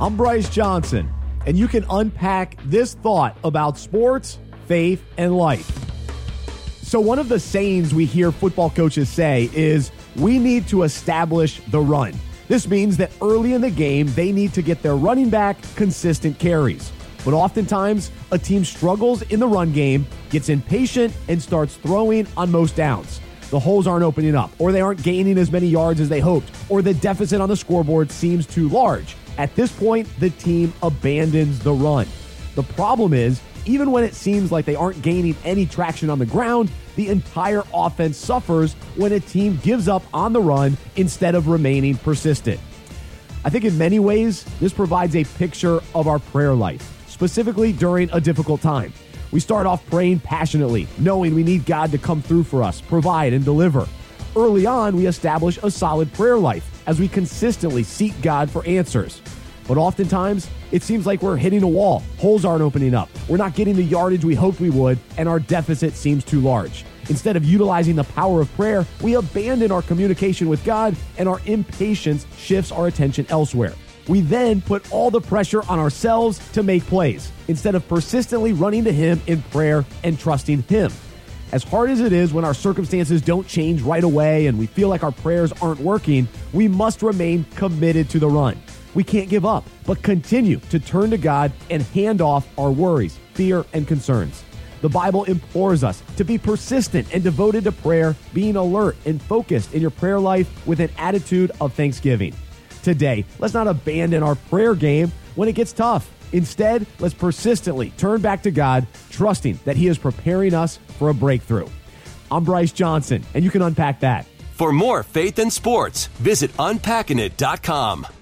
I'm Bryce Johnson, and you can unpack this thought about sports, faith, and life. So, one of the sayings we hear football coaches say is we need to establish the run. This means that early in the game, they need to get their running back consistent carries. But oftentimes, a team struggles in the run game, gets impatient, and starts throwing on most downs. The holes aren't opening up, or they aren't gaining as many yards as they hoped, or the deficit on the scoreboard seems too large. At this point, the team abandons the run. The problem is, even when it seems like they aren't gaining any traction on the ground, the entire offense suffers when a team gives up on the run instead of remaining persistent. I think in many ways, this provides a picture of our prayer life, specifically during a difficult time. We start off praying passionately, knowing we need God to come through for us, provide, and deliver. Early on, we establish a solid prayer life as we consistently seek God for answers. But oftentimes, it seems like we're hitting a wall. Holes aren't opening up. We're not getting the yardage we hoped we would, and our deficit seems too large. Instead of utilizing the power of prayer, we abandon our communication with God, and our impatience shifts our attention elsewhere. We then put all the pressure on ourselves to make plays instead of persistently running to Him in prayer and trusting Him. As hard as it is when our circumstances don't change right away and we feel like our prayers aren't working, we must remain committed to the run. We can't give up, but continue to turn to God and hand off our worries, fear, and concerns. The Bible implores us to be persistent and devoted to prayer, being alert and focused in your prayer life with an attitude of thanksgiving. Today, let's not abandon our prayer game when it gets tough. Instead, let's persistently turn back to God, trusting that He is preparing us for a breakthrough. I'm Bryce Johnson, and you can unpack that. For more faith and sports, visit unpackingit.com.